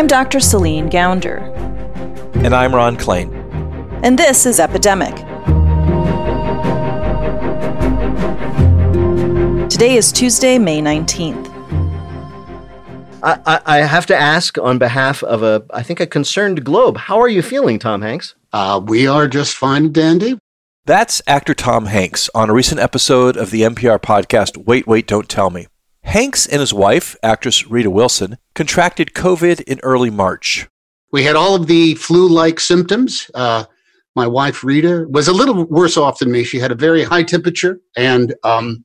I'm Dr. Celine Gounder. And I'm Ron Klain. And this is Epidemic. Today is Tuesday, May 19th. I, I, have to ask on behalf of a, I think, a concerned globe. How are you feeling, Tom Hanks? Uh, we are just fine, Dandy. That's actor Tom Hanks on a recent episode of the NPR podcast Wait, Wait, Don't Tell Me. Hanks and his wife, actress Rita Wilson, contracted COVID in early March. We had all of the flu like symptoms. Uh, my wife, Rita, was a little worse off than me. She had a very high temperature, and um,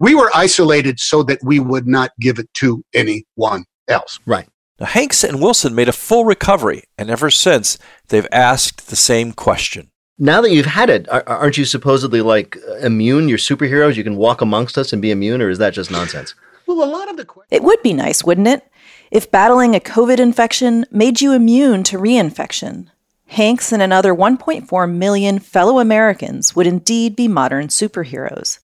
we were isolated so that we would not give it to anyone else. Right. Now, Hanks and Wilson made a full recovery, and ever since, they've asked the same question. Now that you've had it, aren't you supposedly like immune? You're superheroes. You can walk amongst us and be immune, or is that just nonsense? Well, a lot of the questions. It would be nice, wouldn't it? If battling a COVID infection made you immune to reinfection. Hanks and another 1.4 million fellow Americans would indeed be modern superheroes.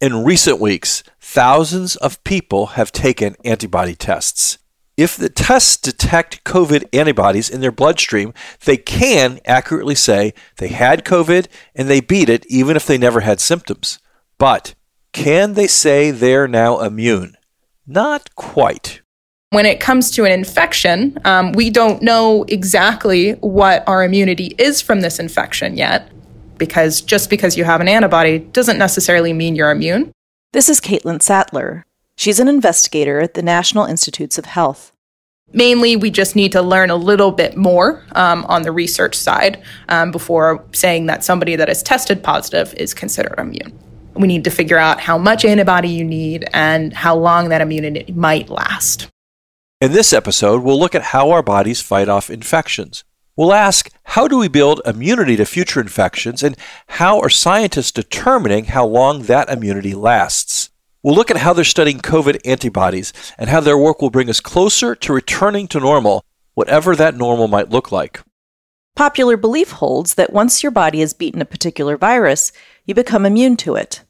In recent weeks, thousands of people have taken antibody tests. If the tests detect COVID antibodies in their bloodstream, they can accurately say they had COVID and they beat it even if they never had symptoms. But can they say they're now immune? Not quite. When it comes to an infection, um, we don't know exactly what our immunity is from this infection yet because just because you have an antibody doesn't necessarily mean you're immune. This is Kaitlyn Sadtler. She's an investigator at the National Institutes of Health. Mainly, we just need to learn a little bit more um, on the research side um, before saying that somebody that is tested positive is considered immune. We need to figure out how much antibody you need and how long that immunity might last. In this episode, we'll look at how our bodies fight off infections. We'll ask how do we build immunity to future infections and how are scientists determining how long that immunity lasts? We'll look at how they're studying COVID antibodies and how their work will bring us closer to returning to normal, whatever that normal might look like. Popular belief holds that once your body has beaten a particular virus, you become immune to it.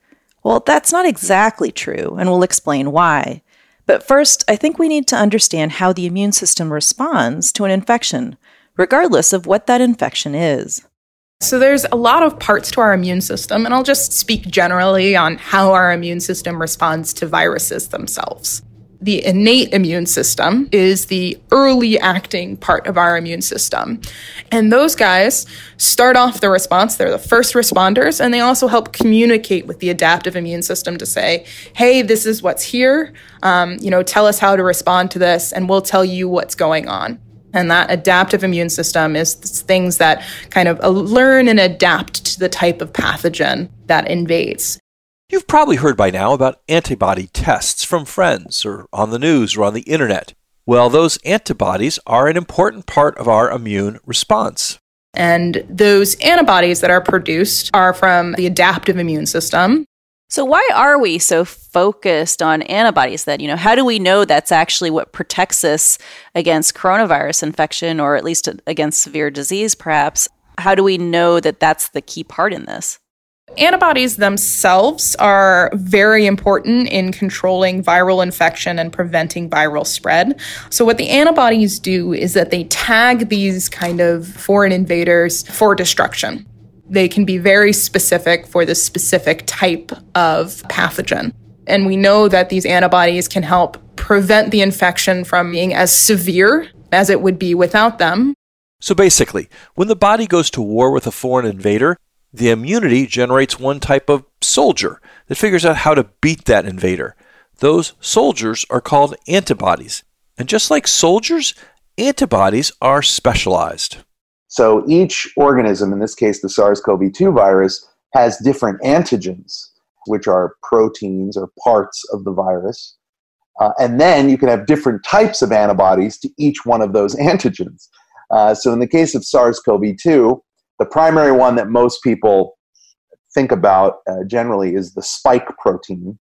Well, that's not exactly true, and we'll explain why. But first, I think we need to understand how the immune system responds to an infection regardless of what that infection is. So, there's a lot of parts to our immune system, and I'll just speak generally on how our immune system responds to viruses themselves. The innate immune system is the early acting part of our immune system. And those guys start off the response. They're the first responders, and they also help communicate with the adaptive immune system to say, hey, this is what's here. Um, you know, tell us how to respond to this, and we'll tell you what's going on. And that adaptive immune system is things that kind of uh, learn and adapt to the type of pathogen that invades. You've probably heard by now about antibody tests from friends or on the news or on the internet. Well, those antibodies are an important part of our immune response. And those antibodies that are produced are from the adaptive immune system. So why are we so focused on antibodies then? You know, how do we know that's actually what protects us against coronavirus infection or at least against severe disease perhaps? How do we know that that's the key part in this? Antibodies themselves are very important in controlling viral infection and preventing viral spread. So, what the antibodies do is that they tag these kind of foreign invaders for destruction. They can be very specific for the specific type of pathogen. And we know that these antibodies can help prevent the infection from being as severe as it would be without them. So basically, when the body goes to war with a foreign invader, the immunity generates one type of soldier that figures out how to beat that invader. Those soldiers are called antibodies. And just like soldiers, antibodies are specialized. So each organism, in this case the SARS CoV 2 virus, has different antigens, which are proteins or parts of the virus. Uh, and then you can have different types of antibodies to each one of those antigens. Uh, so in the case of SARS CoV 2, the primary one that most people think about uh, generally is the spike protein.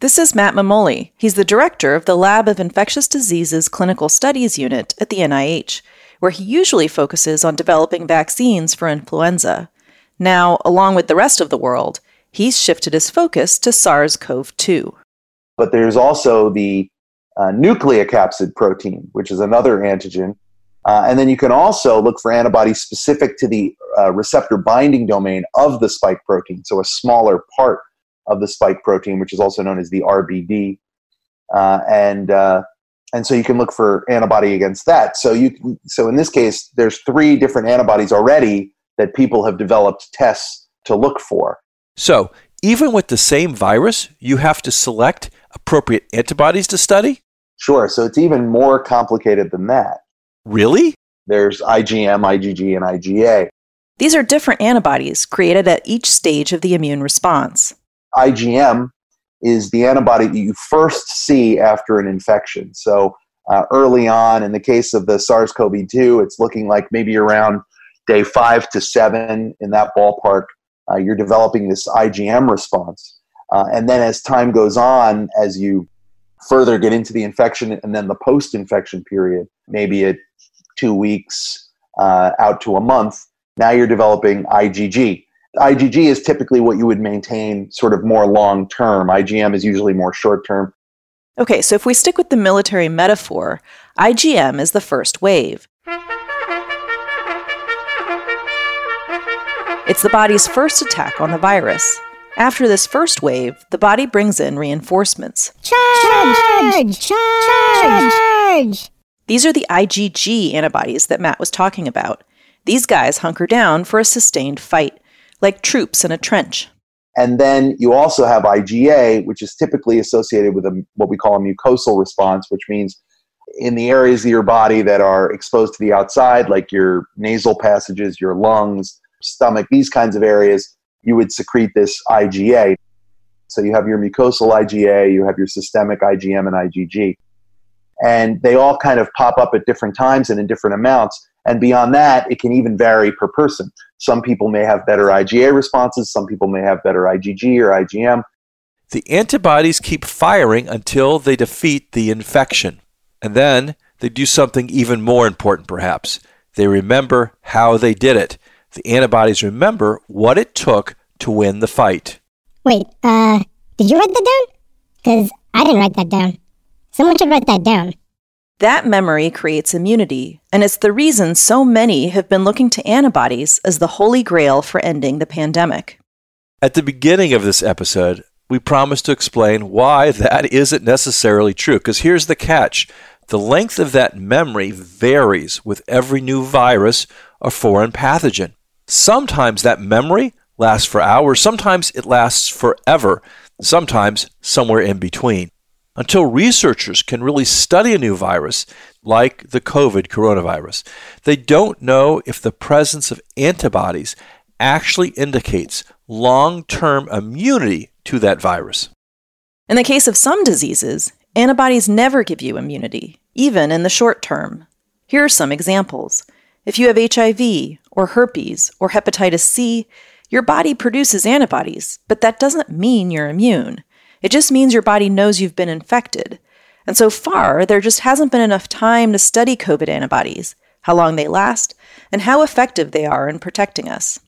This is Matt Memoli. He's the director of the Lab of Infectious Diseases Clinical Studies Unit at the NIH where he usually focuses on developing vaccines for influenza. Now, along with the rest of the world, he's shifted his focus to SARS CoV 2. But there's also the uh, nucleocapsid protein, which is another antigen. Uh, and then you can also look for antibodies specific to the uh, receptor binding domain of the spike protein, so a smaller part of the spike protein, which is also known as the RBD. Uh, and uh, and so you can look for antibody against that. So you so in this case, there's three different antibodies already that people have developed tests to look for. So even with the same virus, you have to select appropriate antibodies to study? Sure. So it's even more complicated than that. Really? There's IgM, IgG, and IgA. These are different antibodies created at each stage of the immune response. IgM is the antibody that you first see after an infection. So uh, early on, in the case of the SARS CoV 2, it's looking like maybe around day five to seven in that ballpark, uh, you're developing this IgM response. Uh, and then as time goes on, as you further get into the infection and then the post infection period, maybe at two weeks uh, out to a month, now you're developing IgG. IgG is typically what you would maintain sort of more long term. IgM is usually more short term. Okay, so if we stick with the military metaphor, IgM is the first wave. It's the body's first attack on the virus. After this first wave, the body brings in reinforcements. Charge! Charge! Charge! Charge! These are the IgG antibodies that Matt was talking about. These guys hunker down for a sustained fight, like troops in a trench. And then you also have IgA, which is typically associated with a, what we call a mucosal response, which means in the areas of your body that are exposed to the outside, like your nasal passages, your lungs, stomach, these kinds of areas, you would secrete this IgA. So you have your mucosal IgA, you have your systemic IgM and IgG. And they all kind of pop up at different times and in different amounts. And beyond that, it can even vary per person. Some people may have better IgA responses, some people may have better IgG or IgM. The antibodies keep firing until they defeat the infection. And then they do something even more important, perhaps. They remember how they did it the antibodies remember what it took to win the fight. Wait, uh, did you write that down? Because I didn't write that down. Someone should write that down. That memory creates immunity, and it's the reason so many have been looking to antibodies as the holy grail for ending the pandemic. At the beginning of this episode, we promised to explain why that isn't necessarily true, because here's the catch. The length of that memory varies with every new virus or foreign pathogen. Sometimes that memory lasts for hours, sometimes it lasts forever, sometimes somewhere in between. Until researchers can really study a new virus, like the COVID coronavirus, they don't know if the presence of antibodies actually indicates long term immunity to that virus. In the case of some diseases, antibodies never give you immunity, even in the short term. Here are some examples. If you have HIV or herpes or hepatitis C, your body produces antibodies, but that doesn't mean you're immune. It just means your body knows you've been infected. And so far, there just hasn't been enough time to study COVID antibodies, how long they last, and how effective they are in protecting us.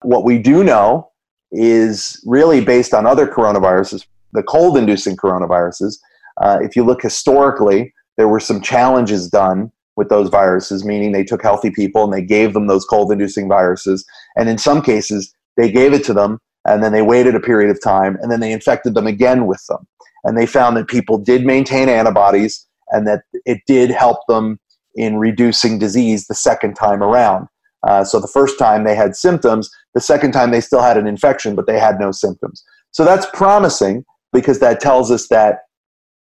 What we do know is really based on other coronaviruses, the cold inducing coronaviruses. Uh, if you look historically, there were some challenges done with those viruses, meaning they took healthy people and they gave them those cold inducing viruses. And in some cases, they gave it to them and then they waited a period of time and then they infected them again with them. And they found that people did maintain antibodies and that it did help them in reducing disease the second time around. Uh, so the first time they had symptoms, the second time they still had an infection, but they had no symptoms. So that's promising because that tells us that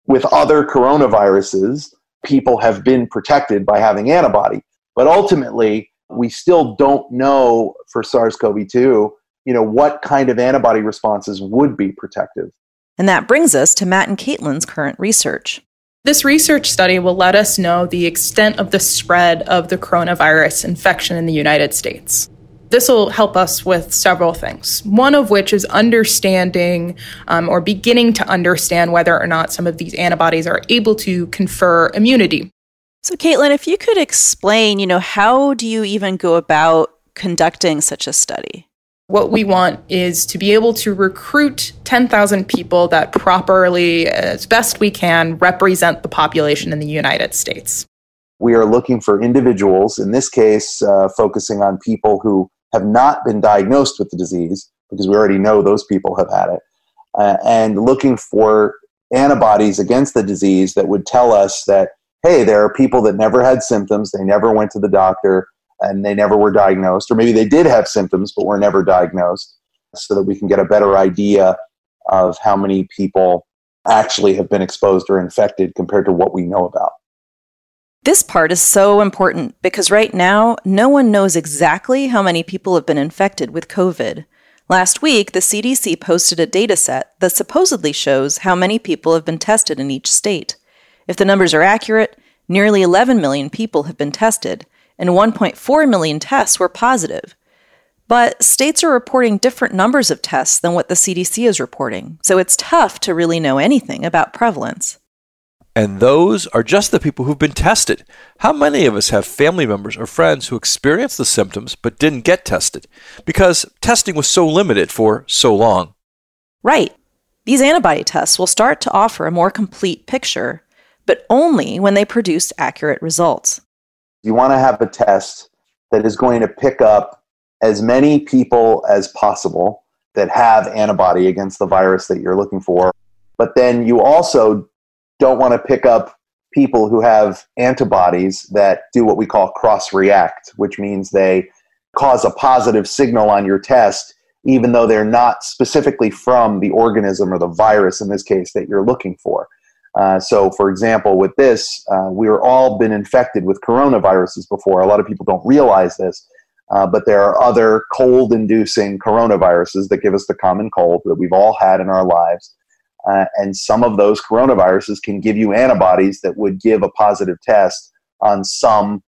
with other coronaviruses, people have been protected by having antibody. But ultimately, we still don't know for SARS-CoV-2, you know, what kind of antibody responses would be protective. And that brings us to Matt and Kaitlyn's current research. This research study will let us know the extent of the spread of the coronavirus infection in the United States. This will help us with several things. One of which is understanding um, or beginning to understand whether or not some of these antibodies are able to confer immunity. So, Kaitlyn, if you could explain, you know, how do you even go about conducting such a study? What we want is to be able to recruit 10,000 people that properly, as best we can, represent the population in the United States. We are looking for individuals, in this case, uh, focusing on people who have not been diagnosed with the disease, because we already know those people have had it, uh, and looking for antibodies against the disease that would tell us that, hey, there are people that never had symptoms, they never went to the doctor, and they never were diagnosed, or maybe they did have symptoms but were never diagnosed, so that we can get a better idea of how many people actually have been exposed or infected compared to what we know about. This part is so important because right now, no one knows exactly how many people have been infected with COVID. Last week, the CDC posted a data set that supposedly shows how many people have been tested in each state. If the numbers are accurate, nearly 11 million people have been tested, and 1.4 million tests were positive. But states are reporting different numbers of tests than what the CDC is reporting, so it's tough to really know anything about prevalence. And those are just the people who've been tested. How many of us have family members or friends who experienced the symptoms but didn't get tested because testing was so limited for so long? Right. These antibody tests will start to offer a more complete picture, but only when they produce accurate results. You want to have a test that is going to pick up as many people as possible that have antibody against the virus that you're looking for. But then you also don't want to pick up people who have antibodies that do what we call cross react, which means they cause a positive signal on your test, even though they're not specifically from the organism or the virus in this case that you're looking for. Uh, so, for example, with this, uh, we've all been infected with coronaviruses before. A lot of people don't realize this, uh, but there are other cold inducing coronaviruses that give us the common cold that we've all had in our lives. Uh, and some of those coronaviruses can give you antibodies that would give a positive test on some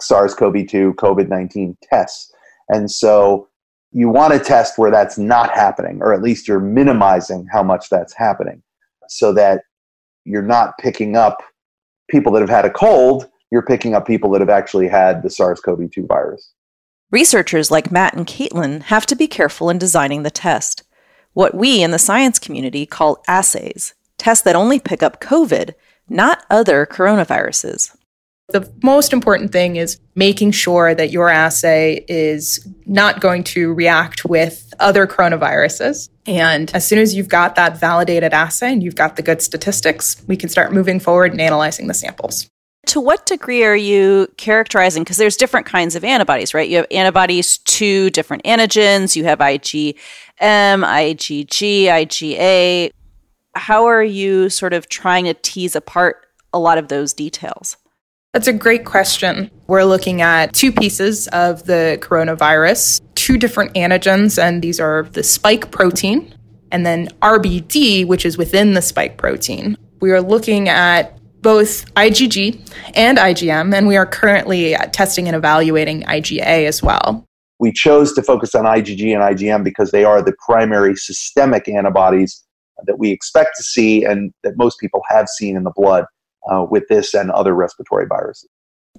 SARS CoV 2 COVID 19 tests. And so you want to test where that's not happening, or at least you're minimizing how much that's happening so that you're not picking up people that have had a cold, you're picking up people that have actually had the SARS CoV 2 virus. Researchers like Matt and Kaitlyn have to be careful in designing the test what we in the science community call assays, tests that only pick up COVID, not other coronaviruses. The most important thing is making sure that your assay is not going to react with other coronaviruses. And as soon as you've got that validated assay and you've got the good statistics, we can start moving forward and analyzing the samples. To what degree are you characterizing because there's different kinds of antibodies right? You have antibodies to different antigens. You have igm igg iga how are you sort of trying to tease apart a lot of those details that's a great question. We're looking at two pieces of the coronavirus, two different antigens, and these are the spike protein and then RBD, which is within the spike protein. We are looking at both IgG and IgM, and we are currently uh, testing and evaluating IgA as well. We chose to focus on IgG and IgM because they are the primary systemic antibodies that we expect to see and that most people have seen in the blood uh, with this and other respiratory viruses.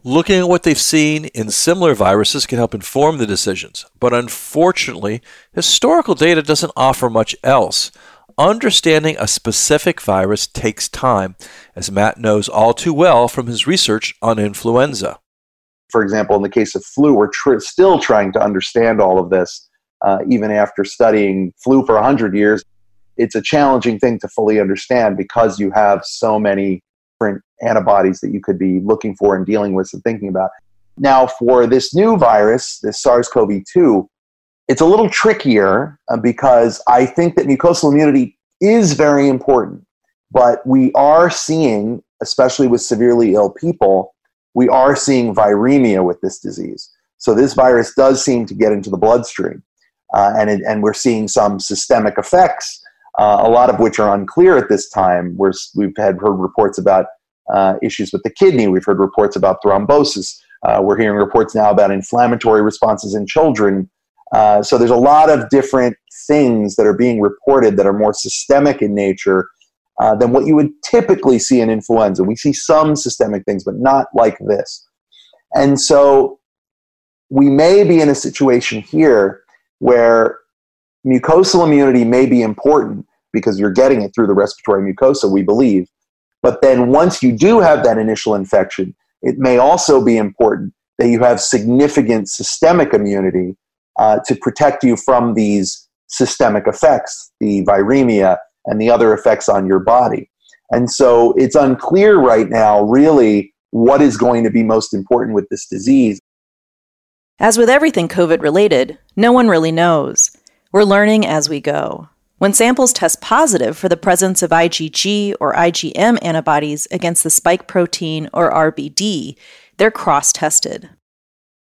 Looking at what they've seen in similar viruses can help inform the decisions, but unfortunately, historical data doesn't offer much else. Understanding a specific virus takes time, as Matt knows all too well from his research on influenza. For example, in the case of flu, we're tr- still trying to understand all of this, uh, even after studying flu for 100 years. It's a challenging thing to fully understand because you have so many different antibodies that you could be looking for and dealing with and thinking about. Now, for this new virus, this SARS CoV 2, it's a little trickier uh, because I think that mucosal immunity is very important, but we are seeing, especially with severely ill people, we are seeing viremia with this disease. So this virus does seem to get into the bloodstream, uh, and it, and we're seeing some systemic effects, uh, a lot of which are unclear at this time. We're, we've had heard reports about uh, issues with the kidney. We've heard reports about thrombosis. Uh, we're hearing reports now about inflammatory responses in children uh, so there's a lot of different things that are being reported that are more systemic in nature uh, than what you would typically see in influenza. We see some systemic things, but not like this. And so we may be in a situation here where mucosal immunity may be important because you're getting it through the respiratory mucosa, we believe. But then once you do have that initial infection, it may also be important that you have significant systemic immunity uh, to protect you from these systemic effects, the viremia and the other effects on your body. And so it's unclear right now, really, what is going to be most important with this disease. As with everything COVID related, no one really knows. We're learning as we go. When samples test positive for the presence of IgG or IgM antibodies against the spike protein or RBD, they're cross tested.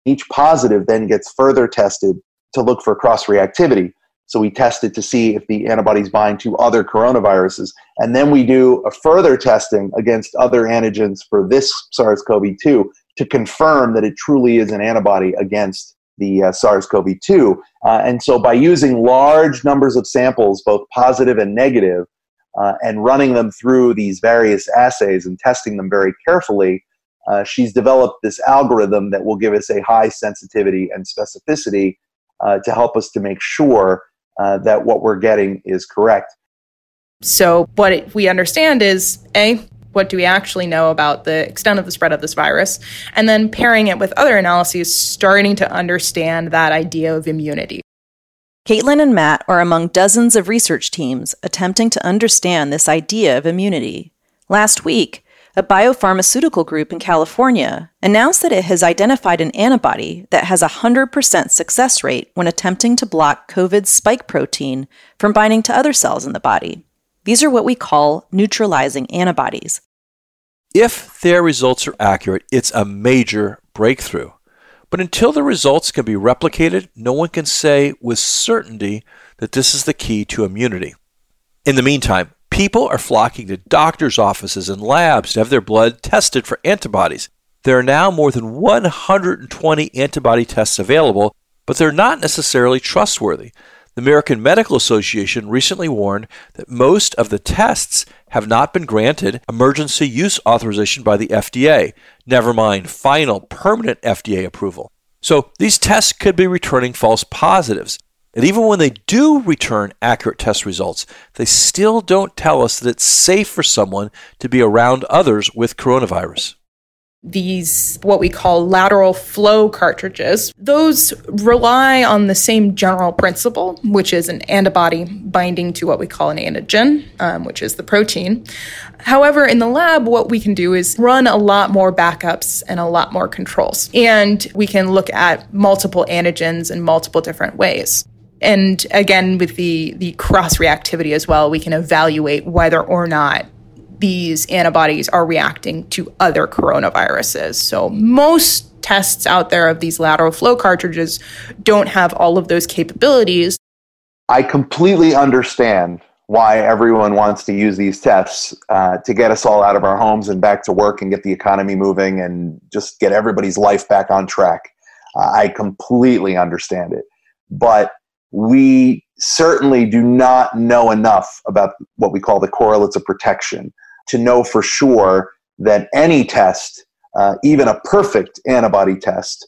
Each positive then gets further tested to look for cross reactivity. So we test it to see if the antibodies bind to other coronaviruses. And then we do a further testing against other antigens for this SARS CoV 2 to confirm that it truly is an antibody against the uh, SARS CoV 2. Uh, and so by using large numbers of samples, both positive and negative, uh, and running them through these various assays and testing them very carefully, uh, she's developed this algorithm that will give us a high sensitivity and specificity uh, to help us to make sure uh, that what we're getting is correct. So, what we understand is A, what do we actually know about the extent of the spread of this virus? And then pairing it with other analyses, starting to understand that idea of immunity. Kaitlyn and Matt are among dozens of research teams attempting to understand this idea of immunity. Last week, a biopharmaceutical group in California announced that it has identified an antibody that has a 100% success rate when attempting to block COVID's spike protein from binding to other cells in the body. These are what we call neutralizing antibodies. If their results are accurate, it's a major breakthrough. But until the results can be replicated, no one can say with certainty that this is the key to immunity. In the meantime, People are flocking to doctors' offices and labs to have their blood tested for antibodies. There are now more than 120 antibody tests available, but they're not necessarily trustworthy. The American Medical Association recently warned that most of the tests have not been granted emergency use authorization by the FDA, never mind final permanent FDA approval. So these tests could be returning false positives. And even when they do return accurate test results, they still don't tell us that it's safe for someone to be around others with coronavirus. These, what we call lateral flow cartridges, those rely on the same general principle, which is an antibody binding to what we call an antigen, um, which is the protein. However, in the lab, what we can do is run a lot more backups and a lot more controls. And we can look at multiple antigens in multiple different ways. And again, with the, the cross reactivity as well, we can evaluate whether or not these antibodies are reacting to other coronaviruses. So most tests out there of these lateral flow cartridges don't have all of those capabilities. I completely understand why everyone wants to use these tests uh, to get us all out of our homes and back to work and get the economy moving and just get everybody's life back on track. Uh, I completely understand it. But we certainly do not know enough about what we call the correlates of protection to know for sure that any test, uh, even a perfect antibody test,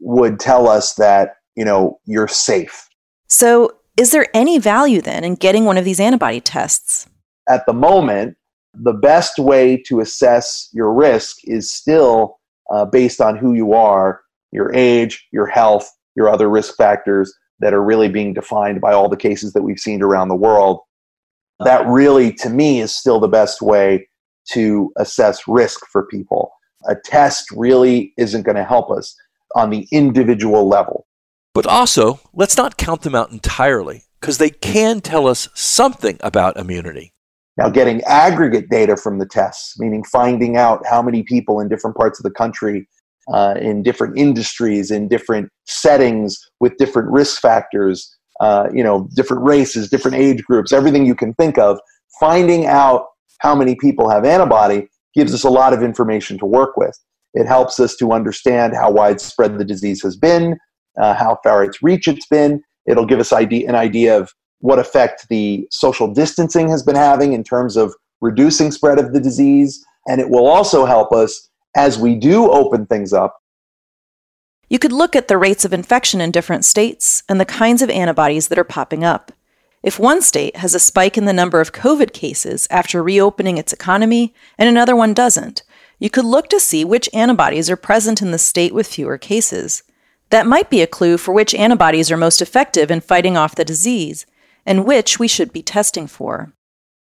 would tell us that you know you're safe. So, is there any value then in getting one of these antibody tests? At the moment, the best way to assess your risk is still uh, based on who you are, your age, your health, your other risk factors, that are really being defined by all the cases that we've seen around the world. That really, to me, is still the best way to assess risk for people. A test really isn't going to help us on the individual level. But also, let's not count them out entirely because they can tell us something about immunity. Now, getting aggregate data from the tests, meaning finding out how many people in different parts of the country uh, in different industries, in different settings, with different risk factors, uh, you know, different races, different age groups, everything you can think of. Finding out how many people have antibody gives us a lot of information to work with. It helps us to understand how widespread the disease has been, uh, how far its reach it's been. It'll give us idea, an idea of what effect the social distancing has been having in terms of reducing spread of the disease. And it will also help us as we do open things up. You could look at the rates of infection in different states and the kinds of antibodies that are popping up. If one state has a spike in the number of COVID cases after reopening its economy and another one doesn't, you could look to see which antibodies are present in the state with fewer cases. That might be a clue for which antibodies are most effective in fighting off the disease and which we should be testing for.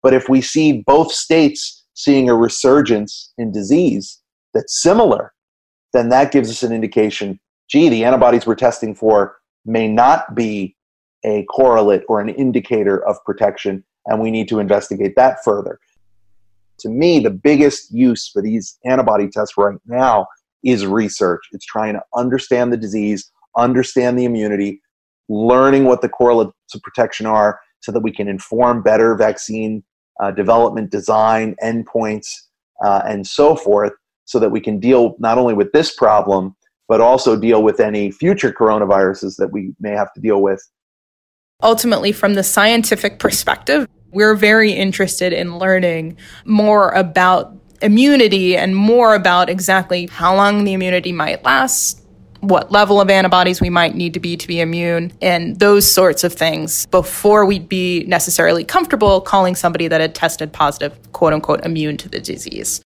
But if we see both states seeing a resurgence in disease that's similar, then that gives us an indication gee, the antibodies we're testing for may not be a correlate or an indicator of protection, and we need to investigate that further. To me, the biggest use for these antibody tests right now is research. It's trying to understand the disease, understand the immunity, learning what the correlates of protection are so that we can inform better vaccine uh, development, design, endpoints, uh, and so forth, so that we can deal not only with this problem, but also deal with any future coronaviruses that we may have to deal with. Ultimately, from the scientific perspective, we're very interested in learning more about immunity and more about exactly how long the immunity might last, what level of antibodies we might need to be to be immune, and those sorts of things before we'd be necessarily comfortable calling somebody that had tested positive, quote unquote, immune to the disease.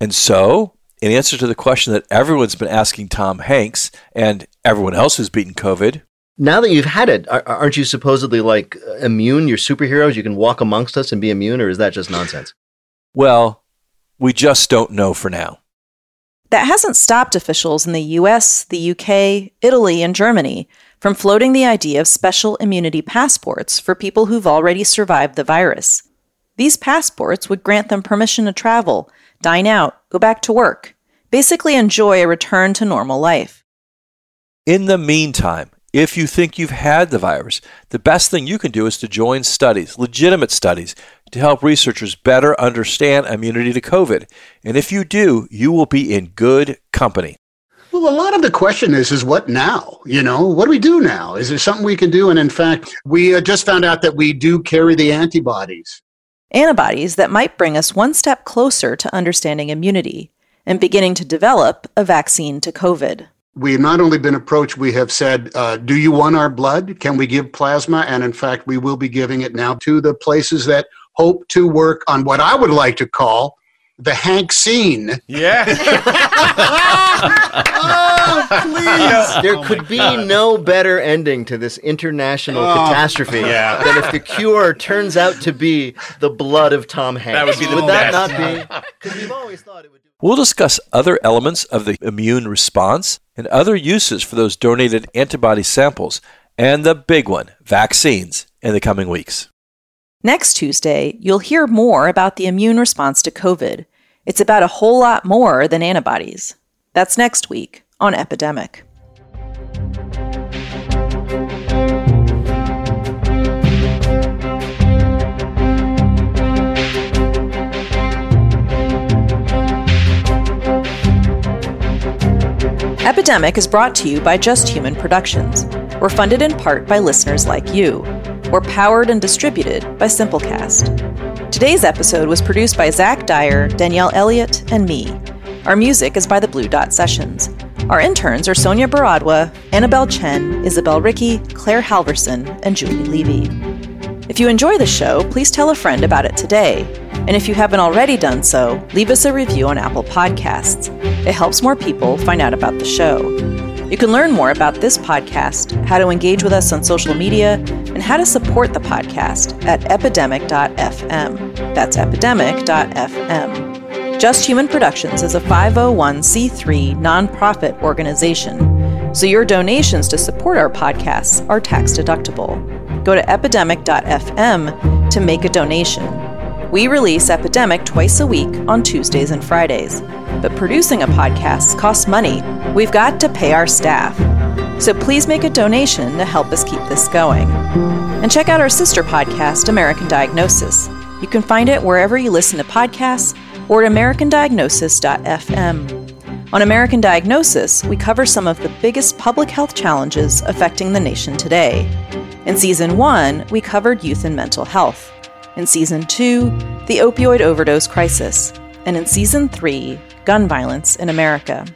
And so, in answer to the question that everyone's been asking Tom Hanks and everyone else who's beaten COVID, now that you've had it, aren't you supposedly like immune? You're superheroes. You can walk amongst us and be immune, or is that just nonsense? Well, we just don't know for now. That hasn't stopped officials in the US, the UK, Italy, and Germany from floating the idea of special immunity passports for people who've already survived the virus. These passports would grant them permission to travel, dine out, go back to work, basically enjoy a return to normal life. In the meantime, if you think you've had the virus, the best thing you can do is to join studies, legitimate studies, to help researchers better understand immunity to COVID. And if you do, you will be in good company. Well, a lot of the question is, is what now? You know, what do we do now? Is there something we can do? And in fact, we uh, just found out that we do carry the antibodies. Antibodies that might bring us one step closer to understanding immunity and beginning to develop a vaccine to COVID we have not only been approached, we have said, uh, Do you want our blood? Can we give plasma? And in fact, we will be giving it now to the places that hope to work on what I would like to call the Hank scene. Yeah. oh, please. There oh could be God. no better ending to this international oh, catastrophe yeah. than if the cure turns out to be the blood of Tom Hanks. That would be the would best. that not be? Because we've always thought it would. We'll discuss other elements of the immune response and other uses for those donated antibody samples, and the big one, vaccines, in the coming weeks. Next Tuesday, you'll hear more about the immune response to COVID. It's about a whole lot more than antibodies. That's next week on Epidemic. Epidemic is brought to you by Just Human Productions. We're funded in part by listeners like you. We're powered and distributed by Simplecast. Today's episode was produced by Zach Dyer, Danielle Elliott, and me. Our music is by the Blue Dot Sessions. Our interns are Sonia Baradwa, Annabelle Chen, Isabel Ricky, Claire Halverson, and Julie Levy. If you enjoy the show, please tell a friend about it today. And if you haven't already done so, leave us a review on Apple Podcasts. It helps more people find out about the show. You can learn more about this podcast, how to engage with us on social media, and how to support the podcast at epidemic.fm. That's epidemic.fm. Just Human Productions is a 501c3 nonprofit organization, so your donations to support our podcasts are tax deductible. Go to epidemic.fm to make a donation. We release Epidemic twice a week on Tuesdays and Fridays. But producing a podcast costs money. We've got to pay our staff. So please make a donation to help us keep this going. And check out our sister podcast, American Diagnosis. You can find it wherever you listen to podcasts or at americandiagnosis.fm. On American Diagnosis, we cover some of the biggest public health challenges affecting the nation today. In season one, we covered youth and mental health. In season two, the opioid overdose crisis. And in season three, gun violence in America.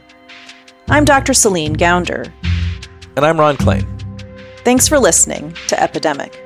I'm Dr. Celine Gounder. And I'm Ron Klain. Thanks for listening to Epidemic.